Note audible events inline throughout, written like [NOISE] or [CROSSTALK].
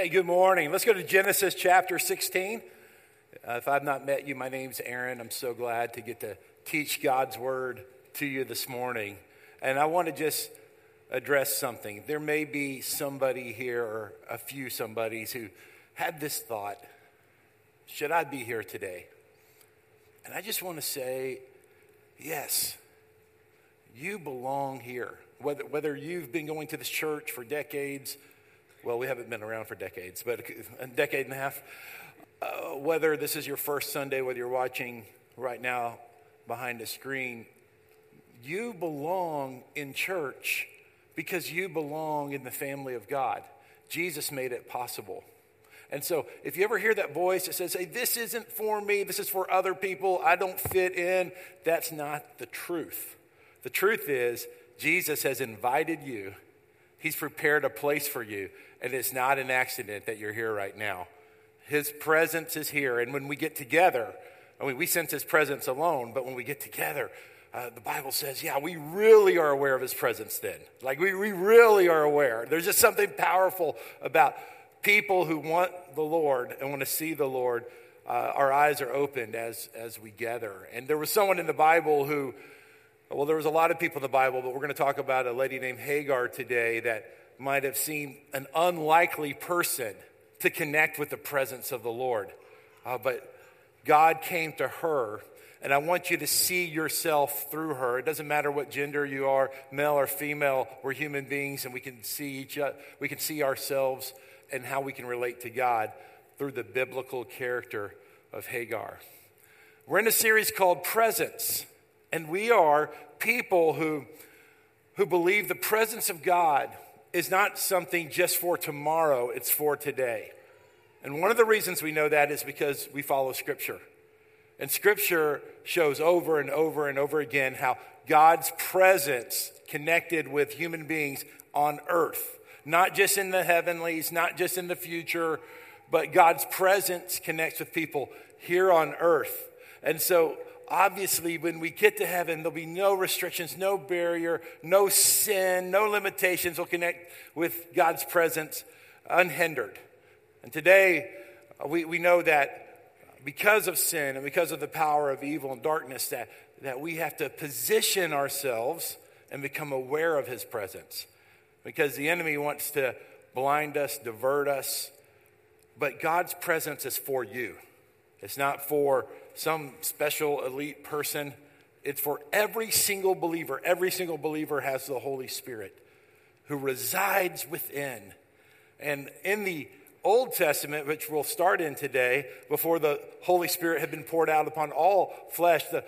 Hey, good morning. Let's go to Genesis chapter 16. Uh, if I've not met you, my name's Aaron. I'm so glad to get to teach God's word to you this morning. And I want to just address something. There may be somebody here, or a few somebodies, who had this thought Should I be here today? And I just want to say, yes, you belong here. Whether, whether you've been going to this church for decades, well, we haven't been around for decades, but a decade and a half. Uh, whether this is your first Sunday, whether you're watching right now behind a screen, you belong in church because you belong in the family of God. Jesus made it possible. And so, if you ever hear that voice that says, Hey, this isn't for me, this is for other people, I don't fit in, that's not the truth. The truth is, Jesus has invited you, He's prepared a place for you, and it's not an accident that you're here right now. His presence is here, and when we get together, I mean, we sense His presence alone, but when we get together, uh, the Bible says, yeah, we really are aware of His presence then. Like, we, we really are aware. There's just something powerful about people who want the Lord and want to see the Lord. Uh, our eyes are opened as, as we gather. And there was someone in the Bible who, well, there was a lot of people in the Bible, but we're going to talk about a lady named Hagar today that might have seemed an unlikely person to connect with the presence of the Lord. Uh, but God came to her, and I want you to see yourself through her. It doesn't matter what gender you are, male or female, we're human beings, and we can see each other, we can see ourselves and how we can relate to God through the biblical character of Hagar. We're in a series called Presence, and we are people who, who believe the presence of God is not something just for tomorrow, it's for today. And one of the reasons we know that is because we follow Scripture. And Scripture shows over and over and over again how God's presence connected with human beings on earth, not just in the heavenlies, not just in the future, but God's presence connects with people here on earth. And so obviously, when we get to heaven, there'll be no restrictions, no barrier, no sin, no limitations We'll connect with God's presence unhindered. And today, uh, we, we know that because of sin and because of the power of evil and darkness, that, that we have to position ourselves and become aware of his presence. Because the enemy wants to blind us, divert us. But God's presence is for you. It's not for some special elite person. It's for every single believer. Every single believer has the Holy Spirit who resides within. And in the Old Testament, which we'll start in today, before the Holy Spirit had been poured out upon all flesh, the,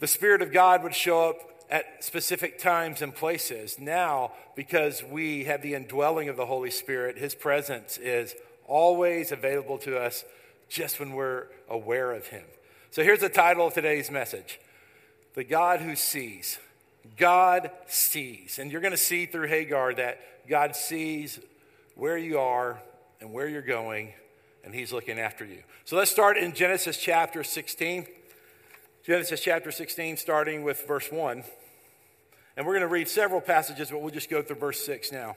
the Spirit of God would show up at specific times and places. Now, because we have the indwelling of the Holy Spirit, His presence is always available to us just when we're aware of Him. So here's the title of today's message The God Who Sees. God sees. And you're going to see through Hagar that God sees where you are and where you're going, and He's looking after you. So let's start in Genesis chapter 16. Genesis chapter 16, starting with verse 1. And we're going to read several passages, but we'll just go through verse 6 now.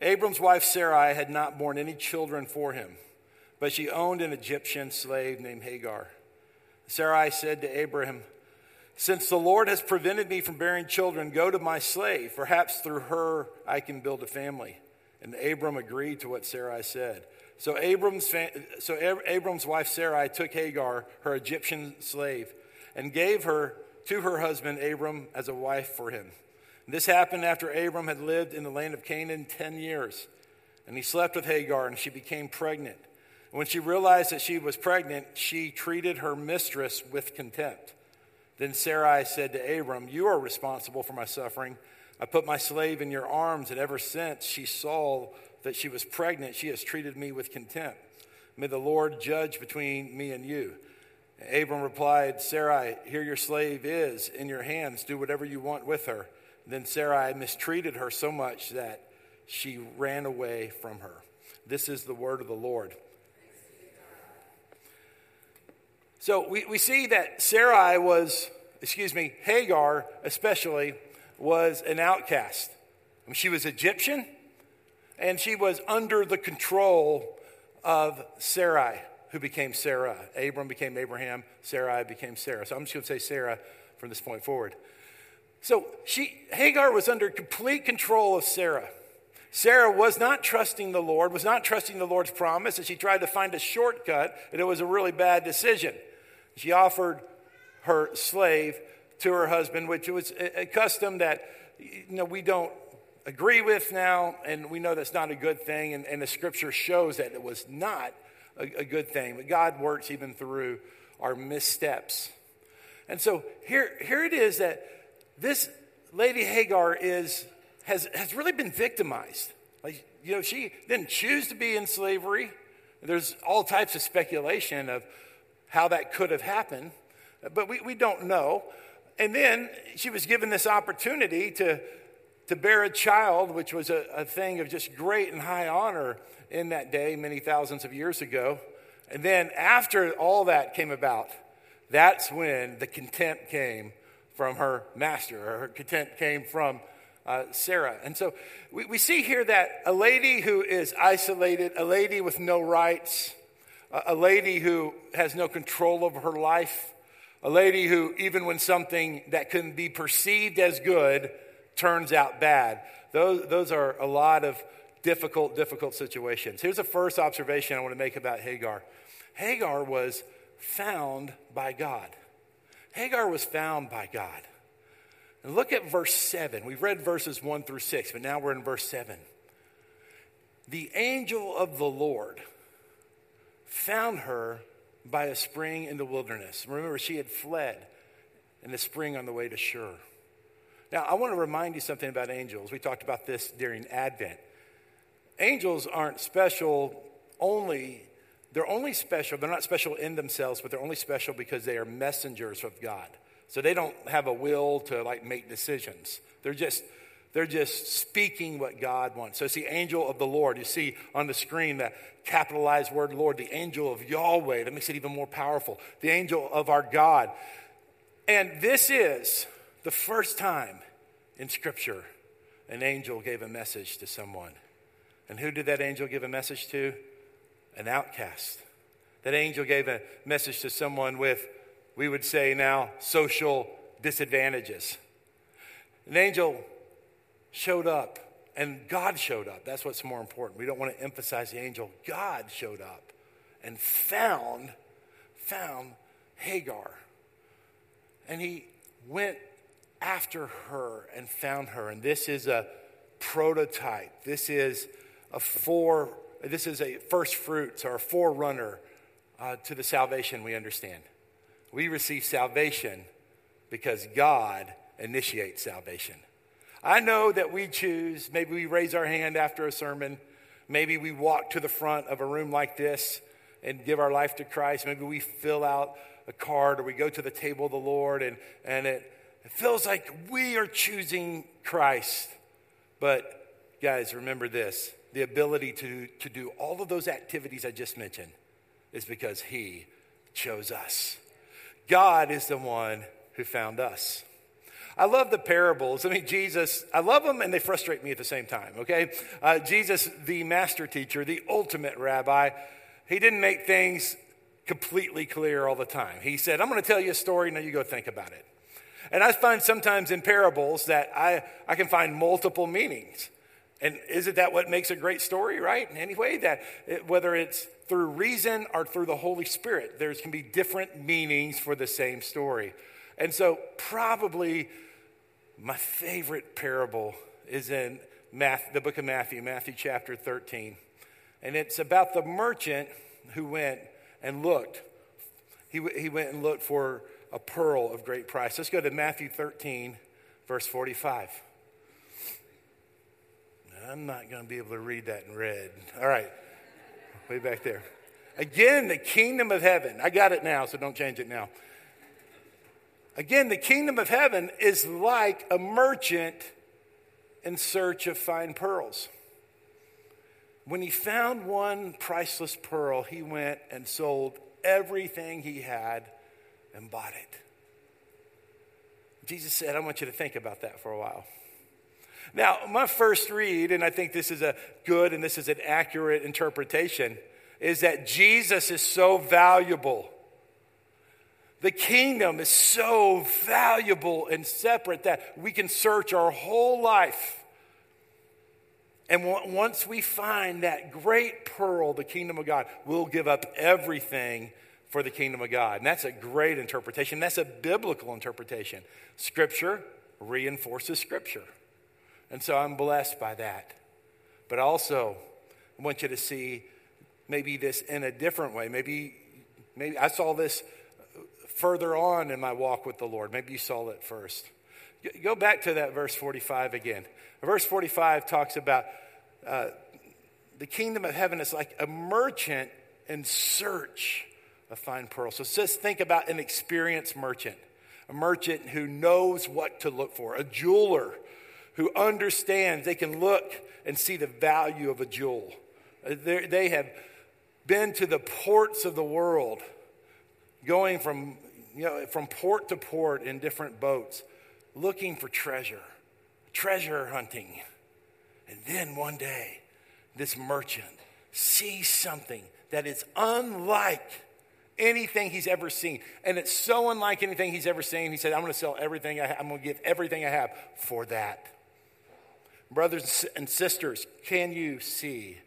Abram's wife Sarai had not borne any children for him, but she owned an Egyptian slave named Hagar. Sarai said to Abraham, Since the Lord has prevented me from bearing children, go to my slave. Perhaps through her I can build a family. And Abram agreed to what Sarai said. So Abram's, so Abram's wife Sarai took Hagar, her Egyptian slave, and gave her to her husband Abram as a wife for him. This happened after Abram had lived in the land of Canaan 10 years. And he slept with Hagar, and she became pregnant. When she realized that she was pregnant, she treated her mistress with contempt. Then Sarai said to Abram, You are responsible for my suffering. I put my slave in your arms, and ever since she saw that she was pregnant, she has treated me with contempt. May the Lord judge between me and you. Abram replied, Sarai, here your slave is in your hands. Do whatever you want with her. Then Sarai mistreated her so much that she ran away from her. This is the word of the Lord. So we, we see that Sarai was, excuse me, Hagar especially, was an outcast. I mean, she was Egyptian, and she was under the control of Sarai, who became Sarah. Abram became Abraham, Sarai became Sarah. So I'm just going to say Sarah from this point forward. So she, Hagar was under complete control of Sarah. Sarah was not trusting the Lord, was not trusting the Lord's promise, and she tried to find a shortcut, and it was a really bad decision. She offered her slave to her husband, which was a custom that you know, we don't agree with now, and we know that's not a good thing, and, and the scripture shows that it was not a, a good thing. But God works even through our missteps. And so here, here it is that this lady Hagar is, has, has really been victimized. Like, you know, she didn't choose to be in slavery. There's all types of speculation of how that could have happened, but we, we don't know. And then she was given this opportunity to, to bear a child, which was a, a thing of just great and high honor in that day, many thousands of years ago. And then after all that came about, that's when the contempt came from her master, or her contempt came from uh, Sarah. And so we, we see here that a lady who is isolated, a lady with no rights, a, lady who has no control over her life, a lady who, even when something that can be perceived as good turns out bad. Those, those are a lot of difficult, difficult situations. Here's the first observation I want to make about Hagar Hagar was found by God. Hagar was found by God. And look at verse 7. We've read verses 1 through 6, but now we're in verse 7. The angel of the Lord found her by a spring in the wilderness. Remember, she had fled in the spring on the way to Shur. Now, I want to remind you something about angels. We talked about this during Advent. Angels aren't special only, they're only special, they're not special in themselves, but they're only special because they are messengers of God. So they don't have a will to like make decisions. They're just they're just speaking what God wants. So it's the angel of the Lord. You see on the screen that capitalized word Lord, the angel of Yahweh. That makes it even more powerful. The angel of our God. And this is the first time in Scripture an angel gave a message to someone. And who did that angel give a message to? An outcast. That angel gave a message to someone with, we would say now, social disadvantages. An angel showed up and God showed up. That's what's more important. We don't want to emphasize the angel. God showed up and found found Hagar. And he went after her and found her. And this is a prototype. This is a fore, this is a first fruits or a forerunner uh, to the salvation we understand. We receive salvation because God initiates salvation. I know that we choose, maybe we raise our hand after a sermon, maybe we walk to the front of a room like this and give our life to Christ, maybe we fill out a card or we go to the table of the Lord and, and it, it feels like we are choosing Christ. But guys, remember this the ability to, to do all of those activities I just mentioned is because He chose us. God is the one who found us. I love the parables. I mean, Jesus, I love them and they frustrate me at the same time, okay? Uh, Jesus, the master teacher, the ultimate rabbi, he didn't make things completely clear all the time. He said, I'm going to tell you a story, now you go think about it. And I find sometimes in parables that I, I can find multiple meanings. And isn't that what makes a great story, right? Anyway, that it, whether it's through reason or through the Holy Spirit, there can be different meanings for the same story. And so, probably my favorite parable is in the book of Matthew, Matthew chapter 13. And it's about the merchant who went and looked. He, he went and looked for a pearl of great price. Let's go to Matthew 13, verse 45. I'm not going to be able to read that in red. All right, way back there. Again, the kingdom of heaven. I got it now, so don't change it now. Again, the kingdom of heaven is like a merchant in search of fine pearls. When he found one priceless pearl, he went and sold everything he had and bought it. Jesus said, I want you to think about that for a while. Now, my first read, and I think this is a good and this is an accurate interpretation, is that Jesus is so valuable. The kingdom is so valuable and separate that we can search our whole life. And once we find that great pearl, the kingdom of God, we'll give up everything for the kingdom of God. And that's a great interpretation. That's a biblical interpretation. Scripture reinforces Scripture. And so I'm blessed by that. But also, I want you to see maybe this in a different way. Maybe, maybe I saw this further on in my walk with the Lord. Maybe you saw it first. Go back to that verse 45 again. Verse 45 talks about uh, the kingdom of heaven is like a merchant in search of fine pearls. So just think about an experienced merchant, a merchant who knows what to look for, a jeweler who understands they can look and see the value of a jewel. Uh, They're, they have been to the ports of the world, going from, you know, from port to port in different boats, looking for treasure, treasure hunting. And then one day, this merchant sees something that is unlike anything he's ever seen. And it's so unlike anything he's ever seen. He said, I'm going to sell everything I. I'm going to give everything I have for that. Brothers and sisters, can you see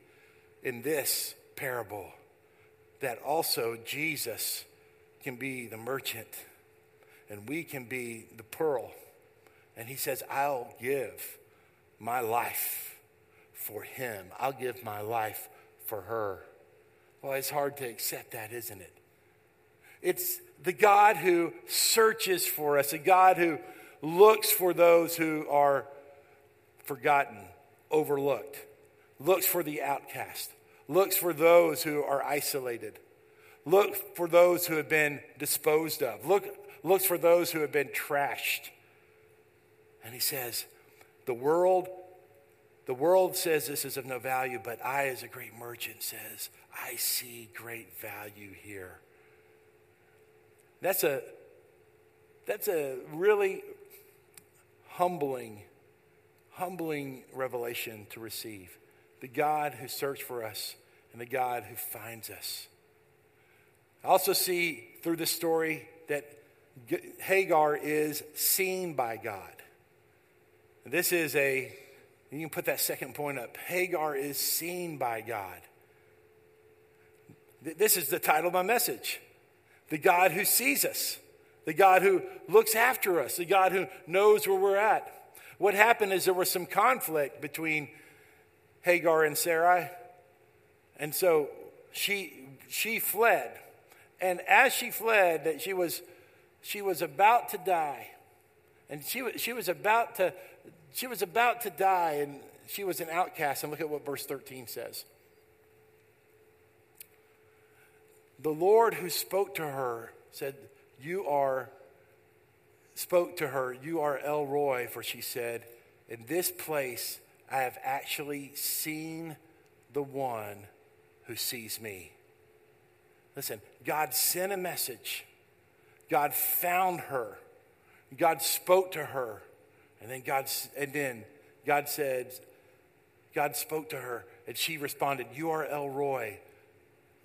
in this parable that also Jesus can be the merchant and we can be the pearl? And he says, I'll give my life for him, I'll give my life for her. Well, it's hard to accept that, isn't it? It's the God who searches for us, a God who looks for those who are forgotten, overlooked, looks for the outcast, looks for those who are isolated, looks for those who have been disposed of, look, looks for those who have been trashed. And he says, The world, the world says this is of no value, but I, as a great merchant, says, I see great value here. That's a that's a really humbling humbling revelation to receive. The God who searched for us and the God who finds us. I also see through this story that Hagar is seen by God. This is a, you can put that second point up. Hagar is seen by God. This is the title of my message The God who sees us, the God who looks after us, the God who knows where we're at. What happened is there was some conflict between Hagar and Sarai. And so she, she fled. And as she fled, that she was, she was about to die. And she, she was about to, she was about to die, and she was an outcast. And look at what verse 13 says. The Lord who spoke to her said, You are spoke to her, You are El Roi, for she said, In this place I have actually seen the one who sees me. Listen, God sent a message. God found her. God spoke to her. And then God and then God said, God spoke to her, and she responded, You are El Roi.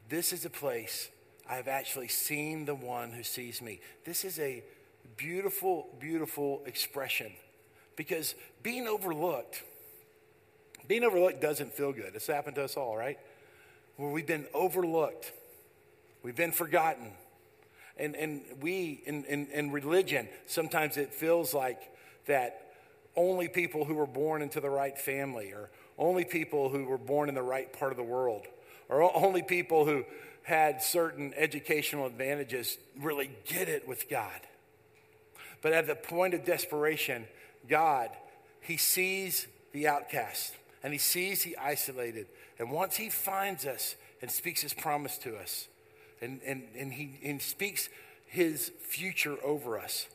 This is a place I have actually seen the one who sees me. This is a beautiful, beautiful expression because being overlooked, being overlooked doesn't feel good. It's happened to us all, right? Where we've been overlooked, we've been forgotten. And, and we, in, in, in religion, sometimes it feels like that only people who were born into the right family, or only people who were born in the right part of the world, or only people who had certain educational advantages really get it with God. But at the point of desperation, God, He sees the outcast and He sees the isolated. And once He finds us and speaks His promise to us, and, and, and, he, and speaks His future over us,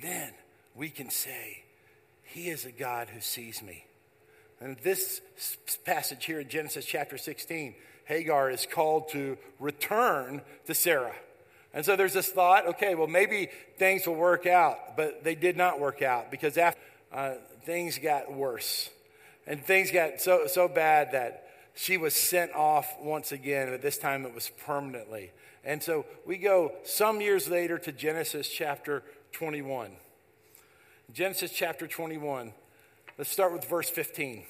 then we can say, He is a God who sees me. And this passage here in Genesis chapter 16, Hagar is called to return to Sarah. And so there's this thought okay, well, maybe things will work out, but they did not work out because after, uh, things got worse. And things got so, so bad that she was sent off once again, but this time it was permanently. And so we go some years later to Genesis chapter 21. Genesis chapter 21. Let's start with verse 15.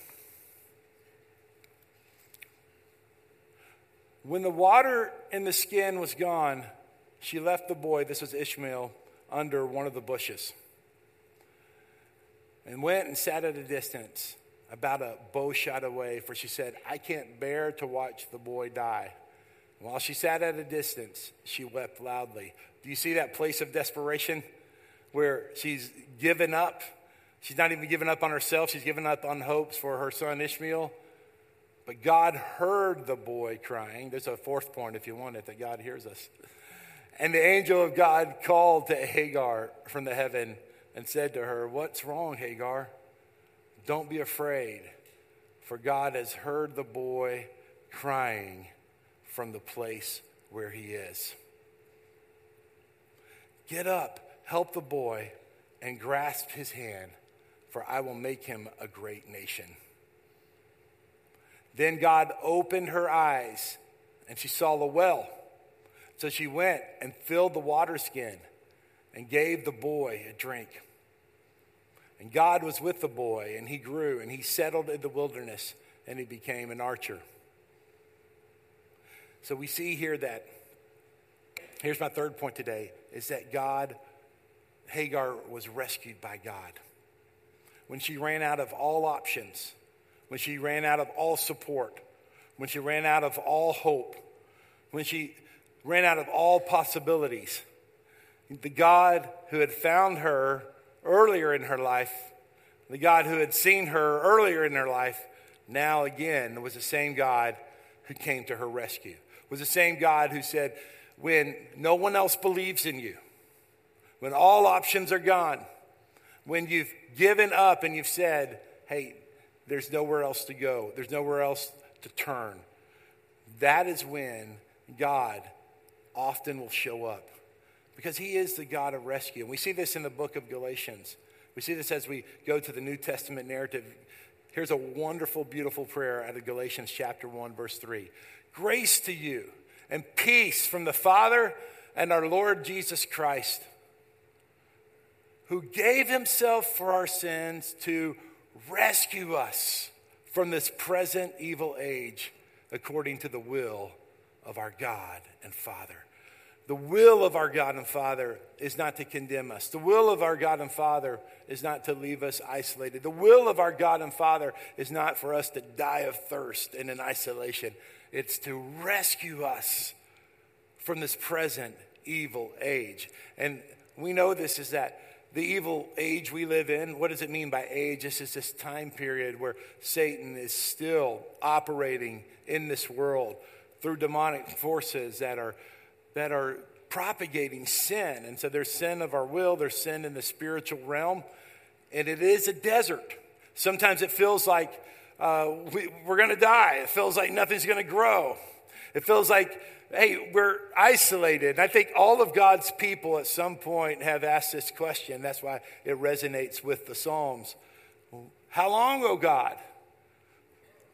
When the water in the skin was gone, she left the boy, this was Ishmael, under one of the bushes and went and sat at a distance, about a bow shot away, for she said, I can't bear to watch the boy die. While she sat at a distance, she wept loudly. Do you see that place of desperation where she's given up? She's not even given up on herself, she's given up on hopes for her son Ishmael. But God heard the boy crying. There's a fourth point if you want it that God hears us. And the angel of God called to Hagar from the heaven and said to her, What's wrong, Hagar? Don't be afraid, for God has heard the boy crying from the place where he is. Get up, help the boy, and grasp his hand, for I will make him a great nation. Then God opened her eyes, and she saw the well. So she went and filled the water skin and gave the boy a drink. And God was with the boy, and he grew, and he settled in the wilderness, and he became an archer. So we see here that, here's my third point today, is that God, Hagar was rescued by God. When she ran out of all options, when she ran out of all support, when she ran out of all hope, when she ran out of all possibilities, the God who had found her earlier in her life, the God who had seen her earlier in her life, now again was the same God who came to her rescue. Was the same God who said, when no one else believes in you, when all options are gone, when you've given up and you've said, hey, there's nowhere else to go, there's nowhere else to turn, that is when God often will show up because he is the God of rescue. And we see this in the book of Galatians. We see this as we go to the New Testament narrative. Here's a wonderful, beautiful prayer out of Galatians chapter 1, verse 3. Grace to you and peace from the Father and our Lord Jesus Christ, who gave himself for our sins to rescue us from this present evil age according to the will of our God and Father. The will of our God and Father is not to condemn us. The will of our God and Father is not to leave us isolated. The will of our God and Father is not for us to die of thirst and in isolation. It's to rescue us from this present evil age. And we know this is that the evil age we live in, what does it mean by age? This is this time period where Satan is still operating in this world through demonic forces that are that are propagating sin. And so there's sin of our will, there's sin in the spiritual realm, and it is a desert. Sometimes it feels like uh, we, we're going to die, it feels like nothing's going to grow. It feels like, hey, we're isolated. And I think all of God's people at some point have asked this question. That's why it resonates with the Psalms. How long, O God?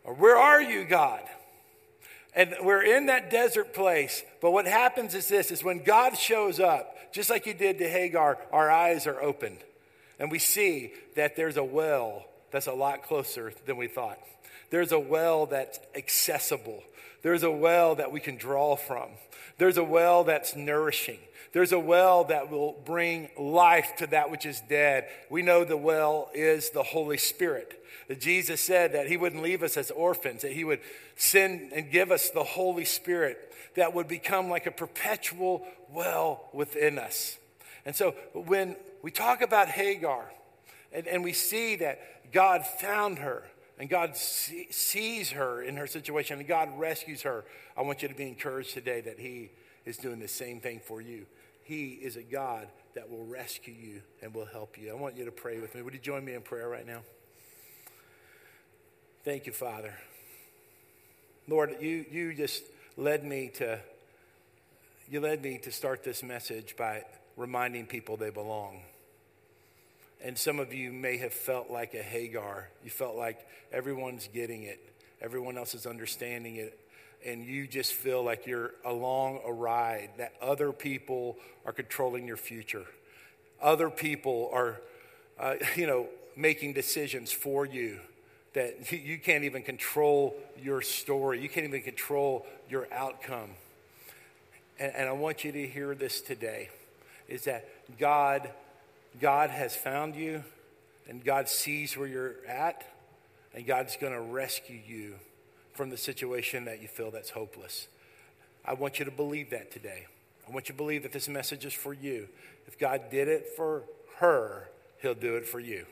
Or where are you, God? And we're in that desert place. But what happens is this is when God shows up, just like he did to Hagar, our eyes are opened. And we see that there's a well that's a lot closer than we thought. There's a well that's accessible. There's a well that we can draw from. There's a well that's nourishing. There's a well that will bring life to that which is dead. We know the well is the Holy Spirit Jesus said that he wouldn't leave us as orphans, that he would send and give us the Holy Spirit that would become like a perpetual well within us. And so when we talk about Hagar and, and we see that God found her and God see, sees her in her situation and God rescues her, I want you to be encouraged today that he is doing the same thing for you. He is a God that will rescue you and will help you. I want you to pray with me. Would you join me in prayer right now? Thank you, Father. Lord, you, you just led me to you led me to start this message by reminding people they belong. And some of you may have felt like a Hagar. You felt like everyone's getting it, everyone else is understanding it, and you just feel like you're along a ride, that other people are controlling your future. Other people are, uh, [LAUGHS] you know, making decisions for you that [LAUGHS] you can't even control your story. You can't even control your outcome. And, and I want you to hear this today is that God, God has found you and God sees where you're at and God's going to rescue you from the situation that you feel that's hopeless. I want you to believe that today. I want you to believe that this message is for you. If God did it for her, he'll do it for you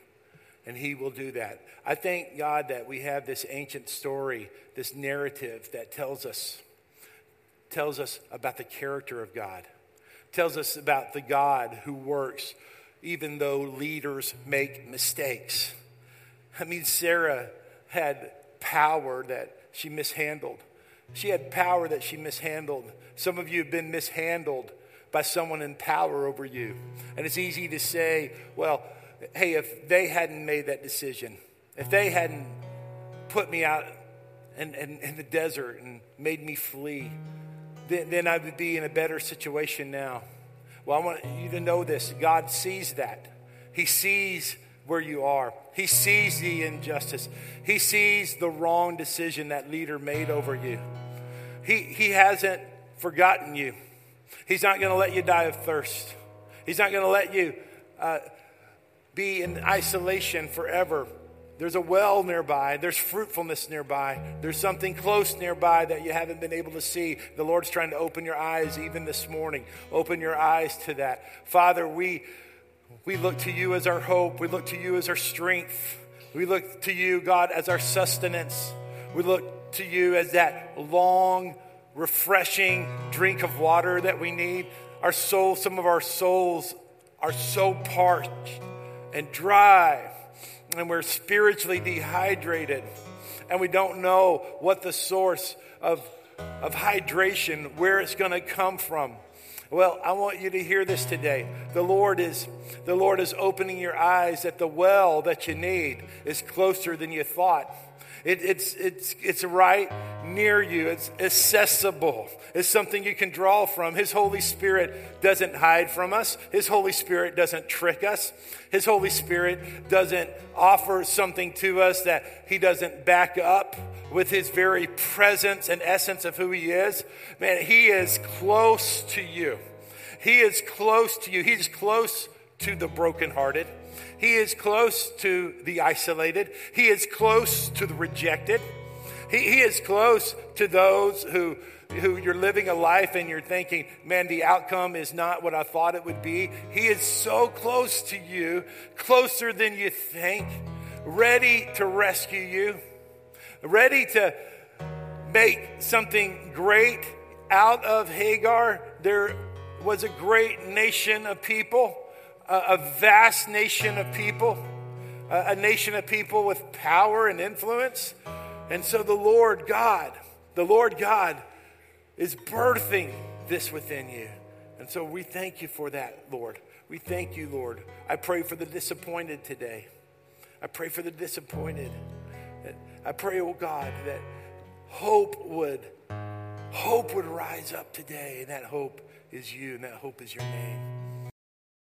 and he will do that. I thank God that we have this ancient story, this narrative that tells us tells us about the character of God. Tells us about the God who works even though leaders make mistakes. I mean Sarah had power that she mishandled. She had power that she mishandled. Some of you have been mishandled by someone in power over you. And it's easy to say, well, hey, if they hadn't made that decision, if they hadn't put me out in, in, in the desert and made me flee, then, then I would be in a better situation now. Well, I want you to know this God sees that. He sees where you are, He sees the injustice, He sees the wrong decision that leader made over you. He, he hasn't forgotten you. He's not going to let you die of thirst. He's not going to let you uh, be in isolation forever. There's a well nearby. There's fruitfulness nearby. There's something close nearby that you haven't been able to see. The Lord's trying to open your eyes even this morning. Open your eyes to that. Father, we, we look to you as our hope. We look to you as our strength. We look to you, God, as our sustenance. We look to you as that long, refreshing drink of water that we need. Our soul, some of our souls are so parched and dry, and we're spiritually dehydrated, and we don't know what the source of, of hydration, where it's going to come from. Well, I want you to hear this today. The Lord is the Lord is opening your eyes that the well that you need is closer than you thought. It, it's, it's, it's right near you. It's accessible. It's something you can draw from. His Holy Spirit doesn't hide from us. His Holy Spirit doesn't trick us. His Holy Spirit doesn't offer something to us that He doesn't back up with His very presence and essence of who He is. Man, He is close to you. He is close to you. He's close to the brokenhearted. He is close to the isolated. He is close to the rejected. He, he is close to those who, who you're living a life and you're thinking, man, the outcome is not what I thought it would be. He is so close to you, closer than you think, ready to rescue you, ready to make something great out of Hagar. There was a great nation of people a, a vast nation of people, a, a nation of people with power and influence. And so the Lord God, the Lord God is birthing this within you. And so we thank you for that, Lord. We thank you, Lord. I pray for the disappointed today. I pray for the disappointed. I pray, oh God, that hope would hope would rise up today, and that hope is you, and that hope is your name.